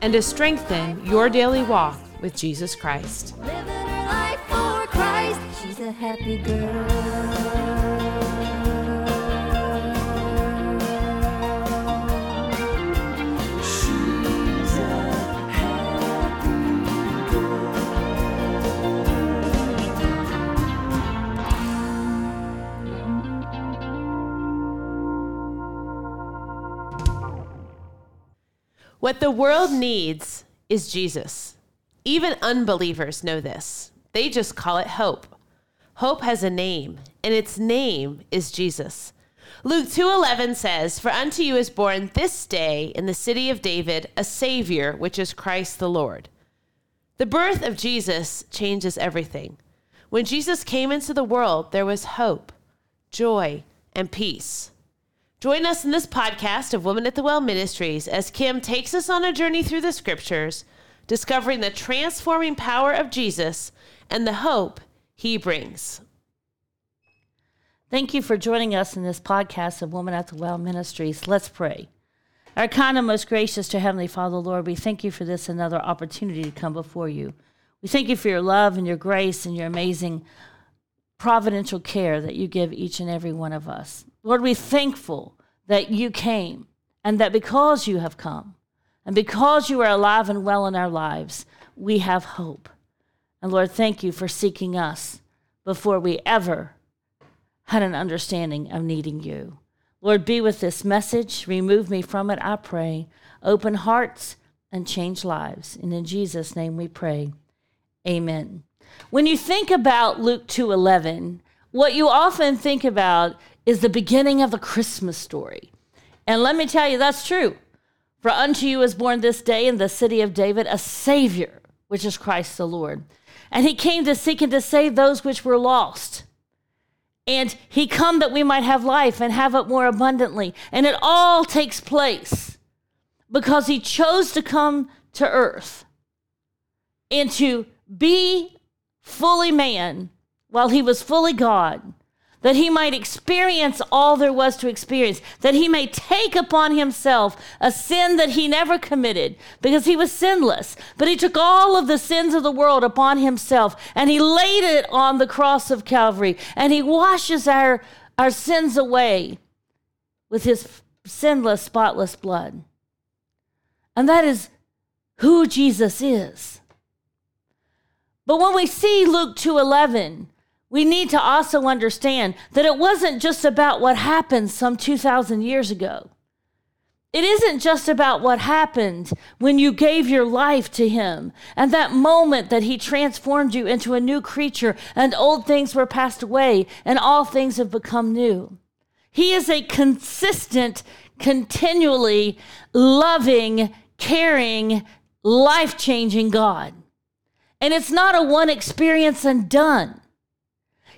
and to strengthen your daily walk with Jesus Christ. Christ. She's a happy girl. What the world needs is Jesus. Even unbelievers know this. They just call it hope. Hope has a name, and its name is Jesus. Luke 2:11 says, "For unto you is born this day in the city of David a savior, which is Christ the Lord." The birth of Jesus changes everything. When Jesus came into the world, there was hope, joy, and peace. Join us in this podcast of Women at the Well Ministries as Kim takes us on a journey through the scriptures, discovering the transforming power of Jesus and the hope he brings. Thank you for joining us in this podcast of Women at the Well Ministries. Let's pray. Our kind and most gracious to Heavenly Father, Lord, we thank you for this another opportunity to come before you. We thank you for your love and your grace and your amazing providential care that you give each and every one of us. Lord, we're thankful that you came and that because you have come and because you are alive and well in our lives, we have hope. And Lord, thank you for seeking us before we ever had an understanding of needing you. Lord, be with this message. Remove me from it, I pray. Open hearts and change lives. And in Jesus' name we pray. Amen. When you think about Luke 2:11, what you often think about is the beginning of a Christmas story. And let me tell you that's true. For unto you is born this day in the city of David a savior, which is Christ the Lord. And he came to seek and to save those which were lost. And he come that we might have life and have it more abundantly. And it all takes place because he chose to come to earth and to be fully man while he was fully God, that he might experience all there was to experience, that he may take upon himself a sin that he never committed because he was sinless. But he took all of the sins of the world upon himself and he laid it on the cross of Calvary and he washes our, our sins away with his sinless, spotless blood. And that is who Jesus is. But when we see Luke 2:11, we need to also understand that it wasn't just about what happened some 2000 years ago. It isn't just about what happened when you gave your life to him and that moment that he transformed you into a new creature and old things were passed away and all things have become new. He is a consistent, continually loving, caring, life-changing God. And it's not a one experience and done.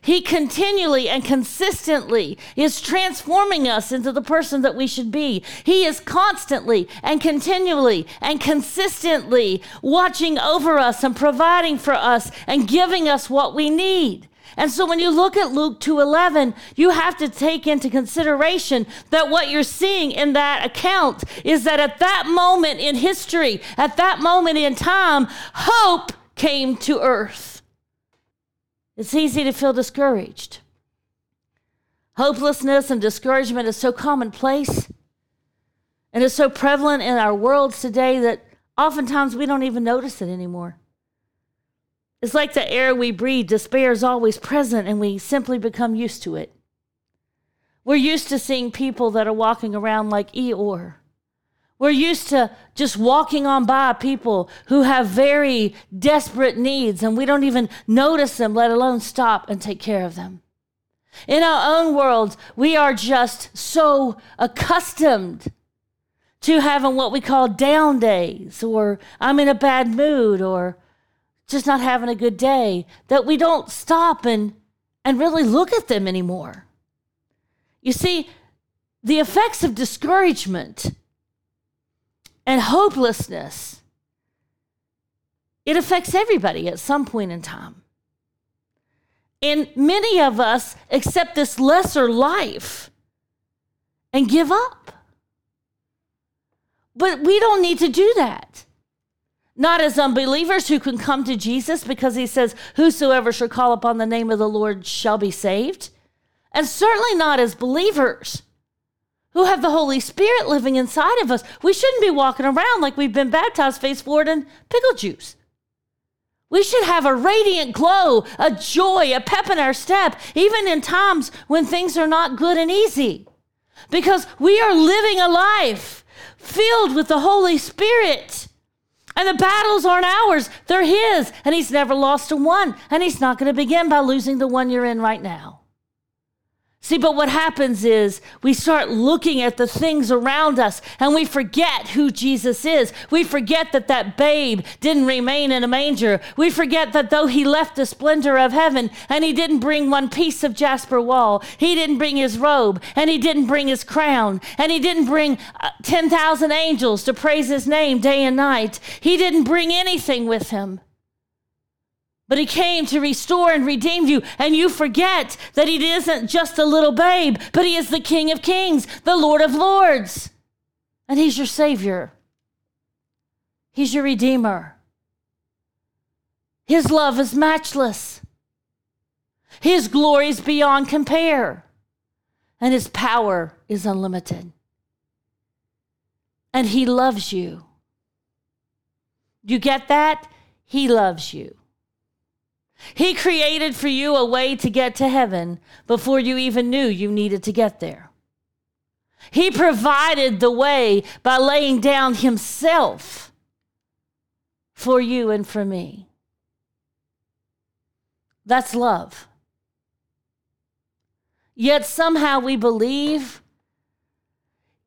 He continually and consistently is transforming us into the person that we should be. He is constantly and continually and consistently watching over us and providing for us and giving us what we need. And so when you look at Luke 2:11, you have to take into consideration that what you're seeing in that account is that at that moment in history, at that moment in time, hope came to earth. It's easy to feel discouraged. Hopelessness and discouragement is so commonplace and is so prevalent in our worlds today that oftentimes we don't even notice it anymore. It's like the air we breathe, despair is always present and we simply become used to it. We're used to seeing people that are walking around like Eeyore We're used to just walking on by people who have very desperate needs and we don't even notice them, let alone stop and take care of them. In our own world, we are just so accustomed to having what we call down days, or I'm in a bad mood, or just not having a good day, that we don't stop and, and really look at them anymore. You see, the effects of discouragement and hopelessness, it affects everybody at some point in time. And many of us accept this lesser life and give up. But we don't need to do that. Not as unbelievers who can come to Jesus because he says, Whosoever shall call upon the name of the Lord shall be saved. And certainly not as believers who have the Holy Spirit living inside of us. We shouldn't be walking around like we've been baptized face forward in pickle juice. We should have a radiant glow, a joy, a pep in our step, even in times when things are not good and easy. Because we are living a life filled with the Holy Spirit. And the battles aren't ours, they're His. And He's never lost a one. And He's not going to begin by losing the one you're in right now. See, but what happens is we start looking at the things around us and we forget who Jesus is. We forget that that babe didn't remain in a manger. We forget that though he left the splendor of heaven and he didn't bring one piece of jasper wall, he didn't bring his robe and he didn't bring his crown and he didn't bring uh, 10,000 angels to praise his name day and night. He didn't bring anything with him. But he came to restore and redeem you. And you forget that he isn't just a little babe, but he is the King of Kings, the Lord of Lords. And he's your Savior, he's your Redeemer. His love is matchless, his glory is beyond compare, and his power is unlimited. And he loves you. You get that? He loves you. He created for you a way to get to heaven before you even knew you needed to get there. He provided the way by laying down Himself for you and for me. That's love. Yet somehow we believe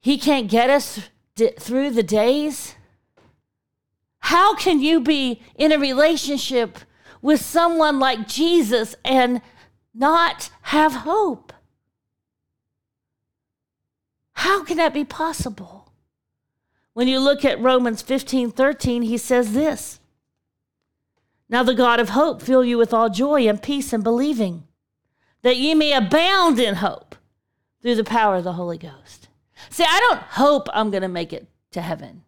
He can't get us through the days. How can you be in a relationship? With someone like Jesus and not have hope? How can that be possible? When you look at Romans 15 13, he says this Now the God of hope fill you with all joy and peace and believing, that ye may abound in hope through the power of the Holy Ghost. See, I don't hope I'm going to make it to heaven.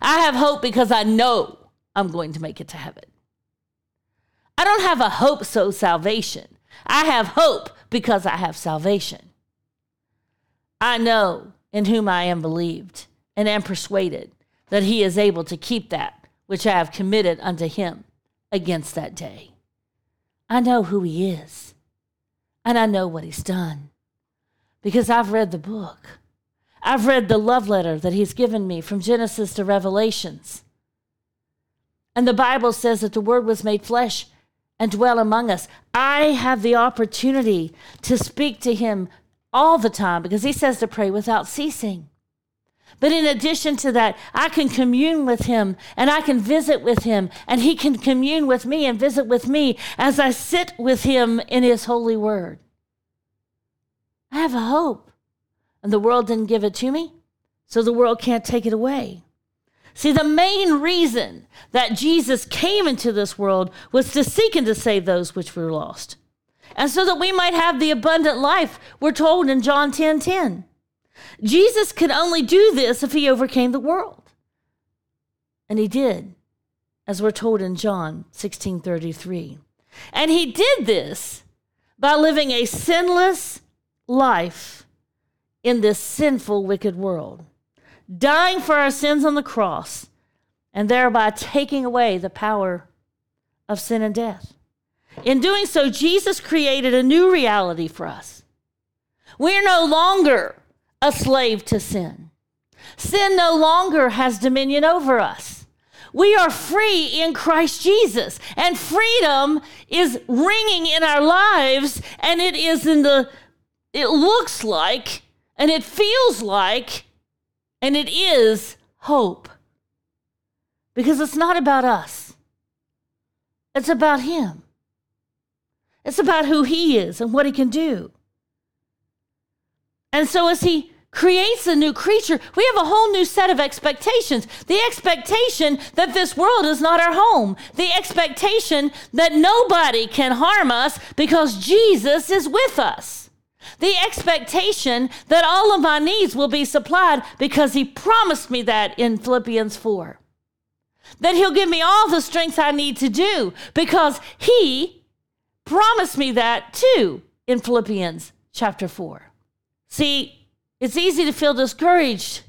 I have hope because I know I'm going to make it to heaven. I don't have a hope so salvation. I have hope because I have salvation. I know in whom I am believed and am persuaded that he is able to keep that which I have committed unto him against that day. I know who he is and I know what he's done because I've read the book. I've read the love letter that he's given me from Genesis to Revelations. And the Bible says that the word was made flesh and dwell among us. I have the opportunity to speak to him all the time because he says to pray without ceasing. But in addition to that, I can commune with him and I can visit with him, and he can commune with me and visit with me as I sit with him in his holy word. I have a hope, and the world didn't give it to me, so the world can't take it away. See, the main reason that Jesus came into this world was to seek and to save those which were lost. And so that we might have the abundant life, we're told in John 10 10. Jesus could only do this if he overcame the world. And he did, as we're told in John 16 33. And he did this by living a sinless life in this sinful, wicked world dying for our sins on the cross, and thereby taking away the power of sin and death. In doing so, Jesus created a new reality for us. We're no longer a slave to sin. Sin no longer has dominion over us. We are free in Christ Jesus, and freedom is ringing in our lives, and it is in the, it looks like, and it feels like And it is hope. Because it's not about us, it's about Him. It's about who He is and what He can do. And so, as He creates a new creature, we have a whole new set of expectations. The expectation that this world is not our home, the expectation that nobody can harm us because Jesus is with us. The expectation that all of my needs will be supplied because he promised me that in Philippians 4. That he'll give me all the strength I need to do because he promised me that too in Philippians chapter 4. See, it's easy to feel discouraged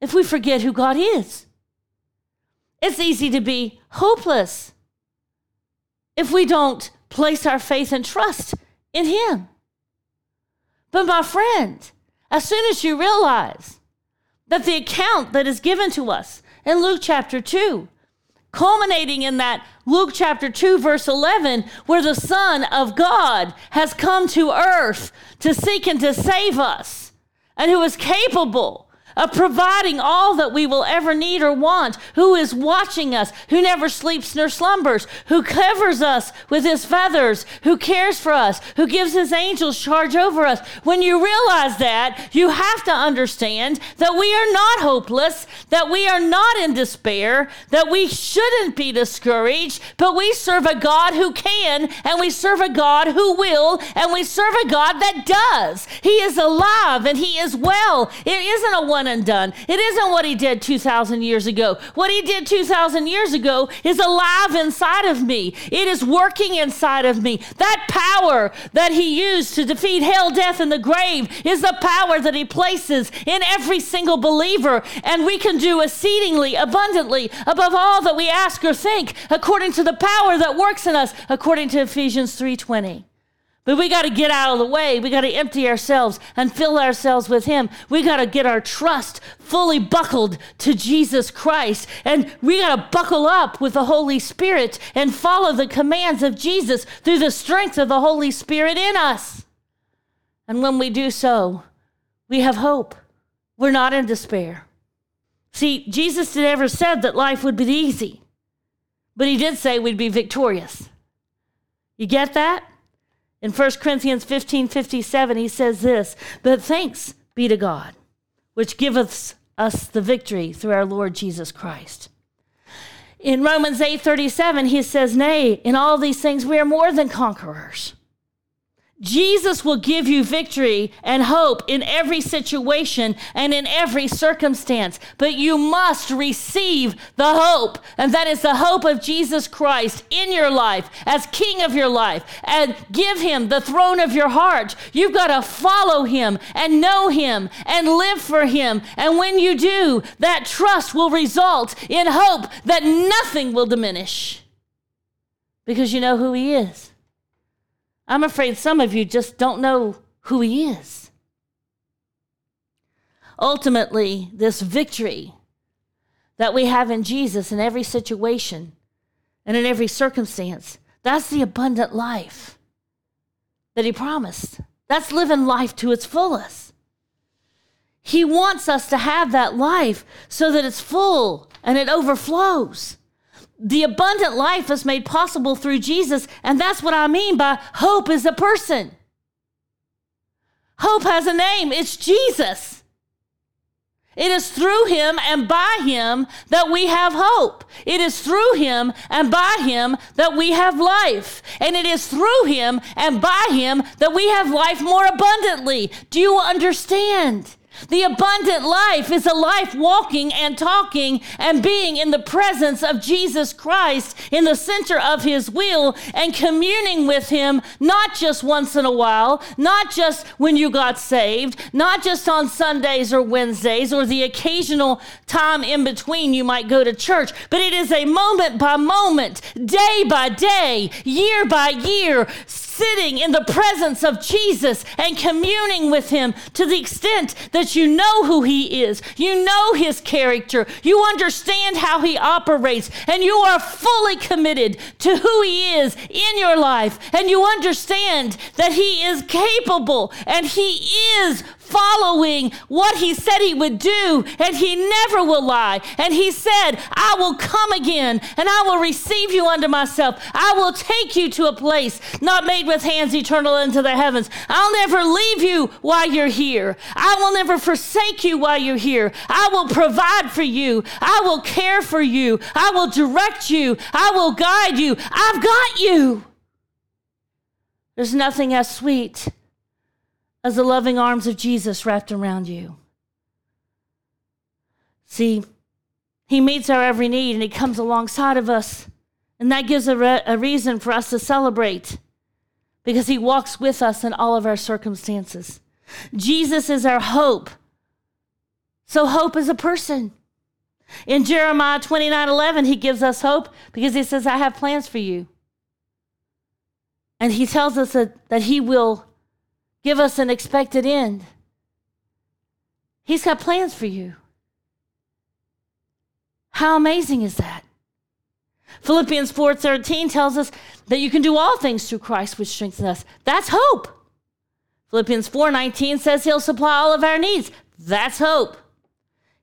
if we forget who God is. It's easy to be hopeless if we don't place our faith and trust in Him. But, my friend, as soon as you realize that the account that is given to us in Luke chapter 2, culminating in that Luke chapter 2, verse 11, where the Son of God has come to earth to seek and to save us and who is capable of providing all that we will ever need or want, who is watching us, who never sleeps nor slumbers, who covers us with his feathers, who cares for us, who gives his angels charge over us. When you realize that, you have to understand that we are not hopeless, that we are not in despair, that we shouldn't be discouraged, but we serve a God who can, and we serve a God who will, and we serve a God that does. He is alive and he is well. It isn't a one and done. It isn't what he did 2,000 years ago. What he did 2,000 years ago is alive inside of me, it is working inside of me. That power that he used to defeat hell, death, and the grave is the power that he places in every single believer. And we can do exceedingly abundantly above all that we ask or think according to the power that works in us, according to Ephesians 3:20. But we got to get out of the way. We got to empty ourselves and fill ourselves with Him. We got to get our trust fully buckled to Jesus Christ. And we got to buckle up with the Holy Spirit and follow the commands of Jesus through the strength of the Holy Spirit in us. And when we do so, we have hope. We're not in despair. See, Jesus never said that life would be easy, but He did say we'd be victorious. You get that? In 1 Corinthians 15 57, he says this, But thanks be to God, which giveth us the victory through our Lord Jesus Christ. In Romans 8 37, he says, Nay, in all these things we are more than conquerors Jesus will give you victory and hope in every situation and in every circumstance, but you must receive the hope. And that is the hope of Jesus Christ in your life as King of your life and give him the throne of your heart. You've got to follow him and know him and live for him. And when you do, that trust will result in hope that nothing will diminish because you know who he is. I'm afraid some of you just don't know who he is. Ultimately, this victory that we have in Jesus in every situation and in every circumstance, that's the abundant life that he promised. That's living life to its fullest. He wants us to have that life so that it's full and it overflows the abundant life is made possible through Jesus. And that's what I mean by hope is a person. Hope has a name, it's Jesus. It is through him and by him that we have hope. It is through him and by him that we have life. And it is through him and by him that we have life more abundantly. Do you understand? The abundant life is a life walking and talking and being in the presence of Jesus Christ in the center of his will and communing with him, not just once in a while, not just when you got saved, not just on Sundays or Wednesdays or the occasional time in between you might go to church, but it is a moment by moment, day by day, year by year, sitting in the presence of Jesus and communing with him to the extent that you know who he is, you know his character, you understand how he operates, and you are fully committed to who he is in your life, and you understand that he is capable and he is following what he said he would do, and he never will lie. And he said, I will come again, and I will receive you unto myself. I will take you to a place not made with hands eternal into the heavens. I'll never leave you while you're here. I will never forsake you while you're here. I will provide for you. I will care for you. I will direct you. I will guide you. I've got you. There's nothing as sweet as the loving arms of Jesus wrapped around you. See, He meets our every need and He comes alongside of us. And that gives a, re- a reason for us to celebrate because He walks with us in all of our circumstances. Jesus is our hope. So, hope is a person. In Jeremiah 29 11, He gives us hope because He says, I have plans for you. And He tells us that, that He will give us an expected end. He's got plans for you. How amazing is that? Philippians 4:13 tells us that you can do all things through Christ which strengthens us. That's hope. Philippians 4:19 says he'll supply all of our needs. That's hope.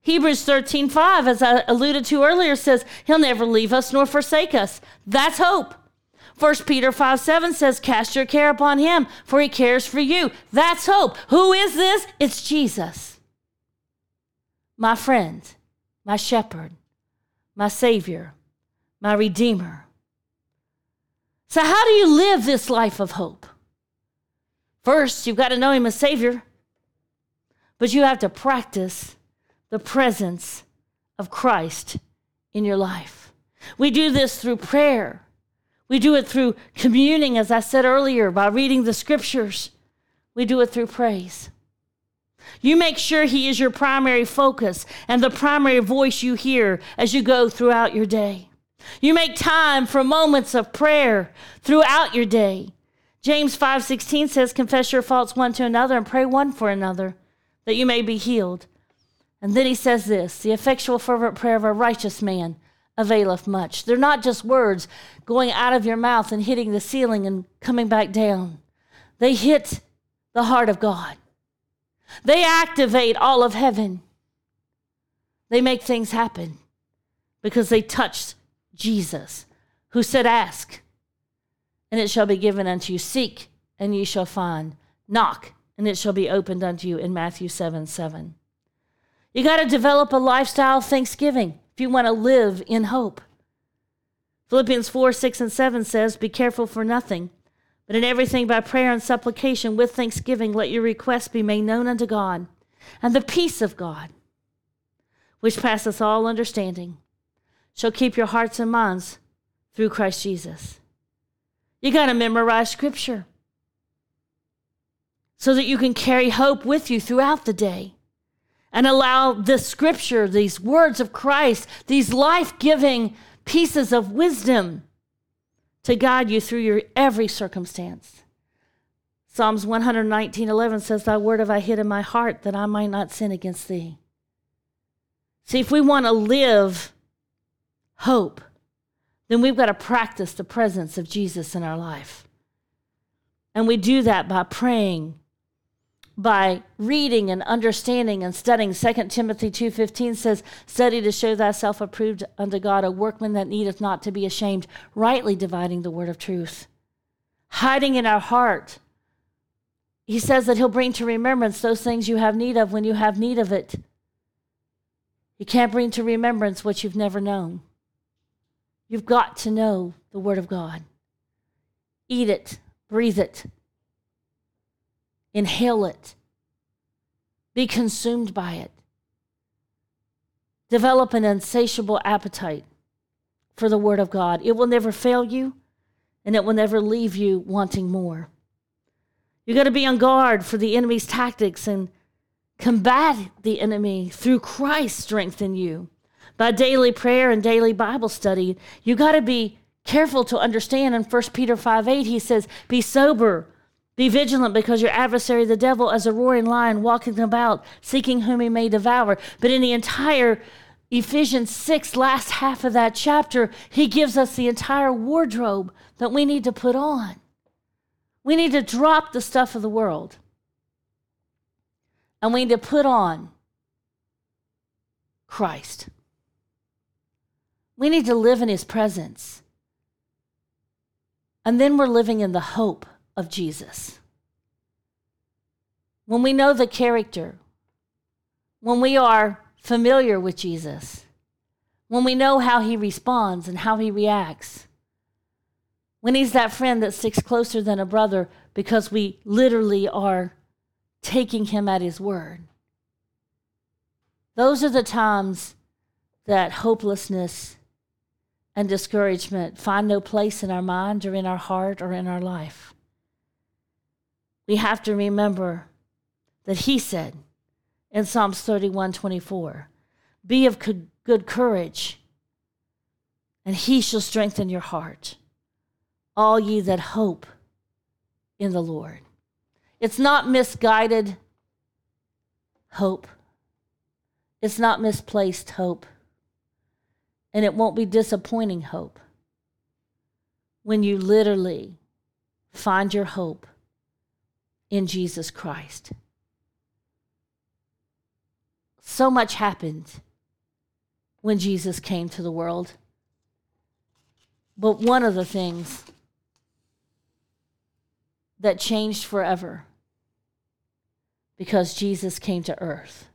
Hebrews 13:5 as I alluded to earlier says he'll never leave us nor forsake us. That's hope. 1 Peter 5 7 says, Cast your care upon him, for he cares for you. That's hope. Who is this? It's Jesus. My friend, my shepherd, my savior, my redeemer. So, how do you live this life of hope? First, you've got to know him as savior, but you have to practice the presence of Christ in your life. We do this through prayer we do it through communing, as I said earlier, by reading the scriptures. We do it through praise. You make sure He is your primary focus and the primary voice you hear as you go throughout your day. You make time for moments of prayer throughout your day. James 5:16 says confess your faults one to another and pray one for another that you may be healed. And then he says this, the effectual fervent prayer of a righteous man availeth much. They're not just words going out of your mouth and hitting the ceiling and coming back down. They hit the heart of God. They activate all of heaven. They make things happen because they touched Jesus, who said, Ask, and it shall be given unto you. Seek, and ye shall find. Knock, and it shall be opened unto you in Matthew 7 7. You got to develop a lifestyle of thanksgiving if you want to live in hope. Philippians 4 6 and 7 says, Be careful for nothing, but in everything by prayer and supplication with thanksgiving, let your requests be made known unto God. And the peace of God, which passeth all understanding, shall keep your hearts and minds through Christ Jesus. You got to memorize scripture so that you can carry hope with you throughout the day and allow the scripture, these words of Christ, these life giving pieces of wisdom to guide you through your every circumstance. Psalms 119 11 says, Thy word have I hid in my heart that I might not sin against thee. See, if we want to live hope, then we've got to practice the presence of Jesus in our life. And we do that by praying by reading and understanding and studying. 2 timothy 2.15 says study to show thyself approved unto god a workman that needeth not to be ashamed rightly dividing the word of truth hiding in our heart. He says that he'll bring to remembrance those things you have need of when you have need of it. You can't bring to remembrance what you've never known. You've got to know the word of god. Eat it breathe it Inhale it. Be consumed by it. Develop an insatiable appetite for the Word of God. It will never fail you, and it will never leave you wanting more. You got to be on guard for the enemy's tactics and combat the enemy through Christ's strength in you. By daily prayer and daily Bible study, you got to be careful to understand in 1 Peter 5 8, he says, Be sober, be vigilant because your adversary, the devil, as a roaring lion, walking about, seeking whom he may devour. But in the entire Ephesians 6, last half of that chapter, he gives us the entire wardrobe that we need to put on. We need to drop the stuff of the world And we need to put on Christ. We need to live in his presence. And then we're living in the hope of Jesus. When we know the character, when we are familiar with Jesus, when we know how he responds and how he reacts, when he's that friend that sticks closer than a brother because we literally are taking him at his word. Those are the times that hopelessness and discouragement find no place in our mind or in our heart or in our life. We have to remember that he said in Psalms 31 24, Be of good courage, and he shall strengthen your heart, all ye that hope in the Lord. It's not misguided hope. It's not misplaced hope. And it won't be disappointing hope when you literally find your hope in Jesus Christ. So much happened when Jesus came to the world. But one of the things that changed forever because Jesus came to earth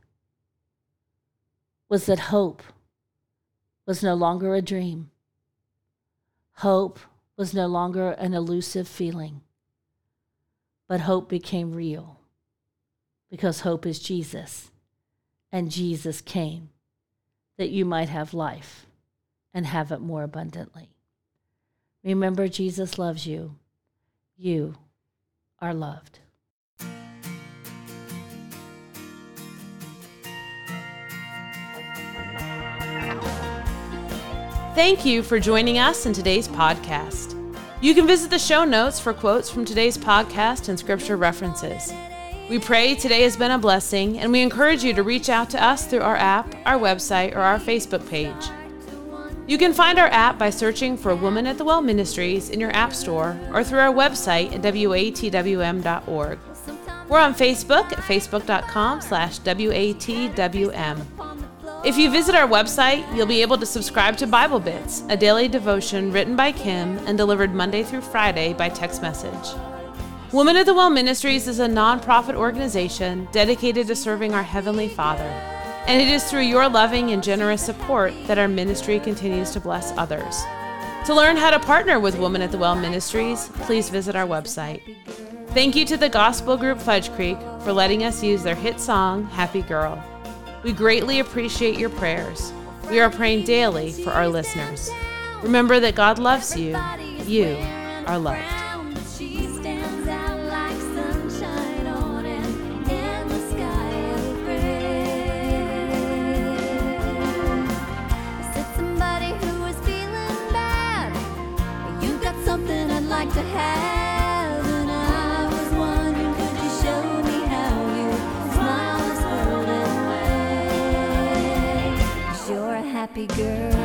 was that hope was no longer a dream. Hope was no longer an elusive feeling, but hope became real because hope is Jesus, and Jesus came that you might have life and have it more abundantly. Remember, Jesus loves you. You are loved. Thank you for joining us in today's podcast. You can visit the show notes for quotes from today's podcast and scripture references. We pray today has been a blessing, and we encourage you to reach out to us through our app, our website, or our Facebook page. You can find our app by searching for Woman at the Well Ministries in your App Store or through our website at watwm.org. We're on Facebook at facebook.com slash watwm. If you visit our website, you'll be able to subscribe to Bible Bits, a daily devotion written by Kim and delivered Monday through Friday by text message. Woman of the Well Ministries is a nonprofit organization dedicated to serving our Heavenly Father, and it is through your loving and generous support that our ministry continues to bless others. To learn how to partner with Woman at the Well Ministries, please visit our website. Thank you to the gospel group Fudge Creek for letting us use their hit song, Happy Girl. We greatly appreciate your prayers. We are praying daily for our listeners. Remember that God loves you. You are loved. She stands happy girl.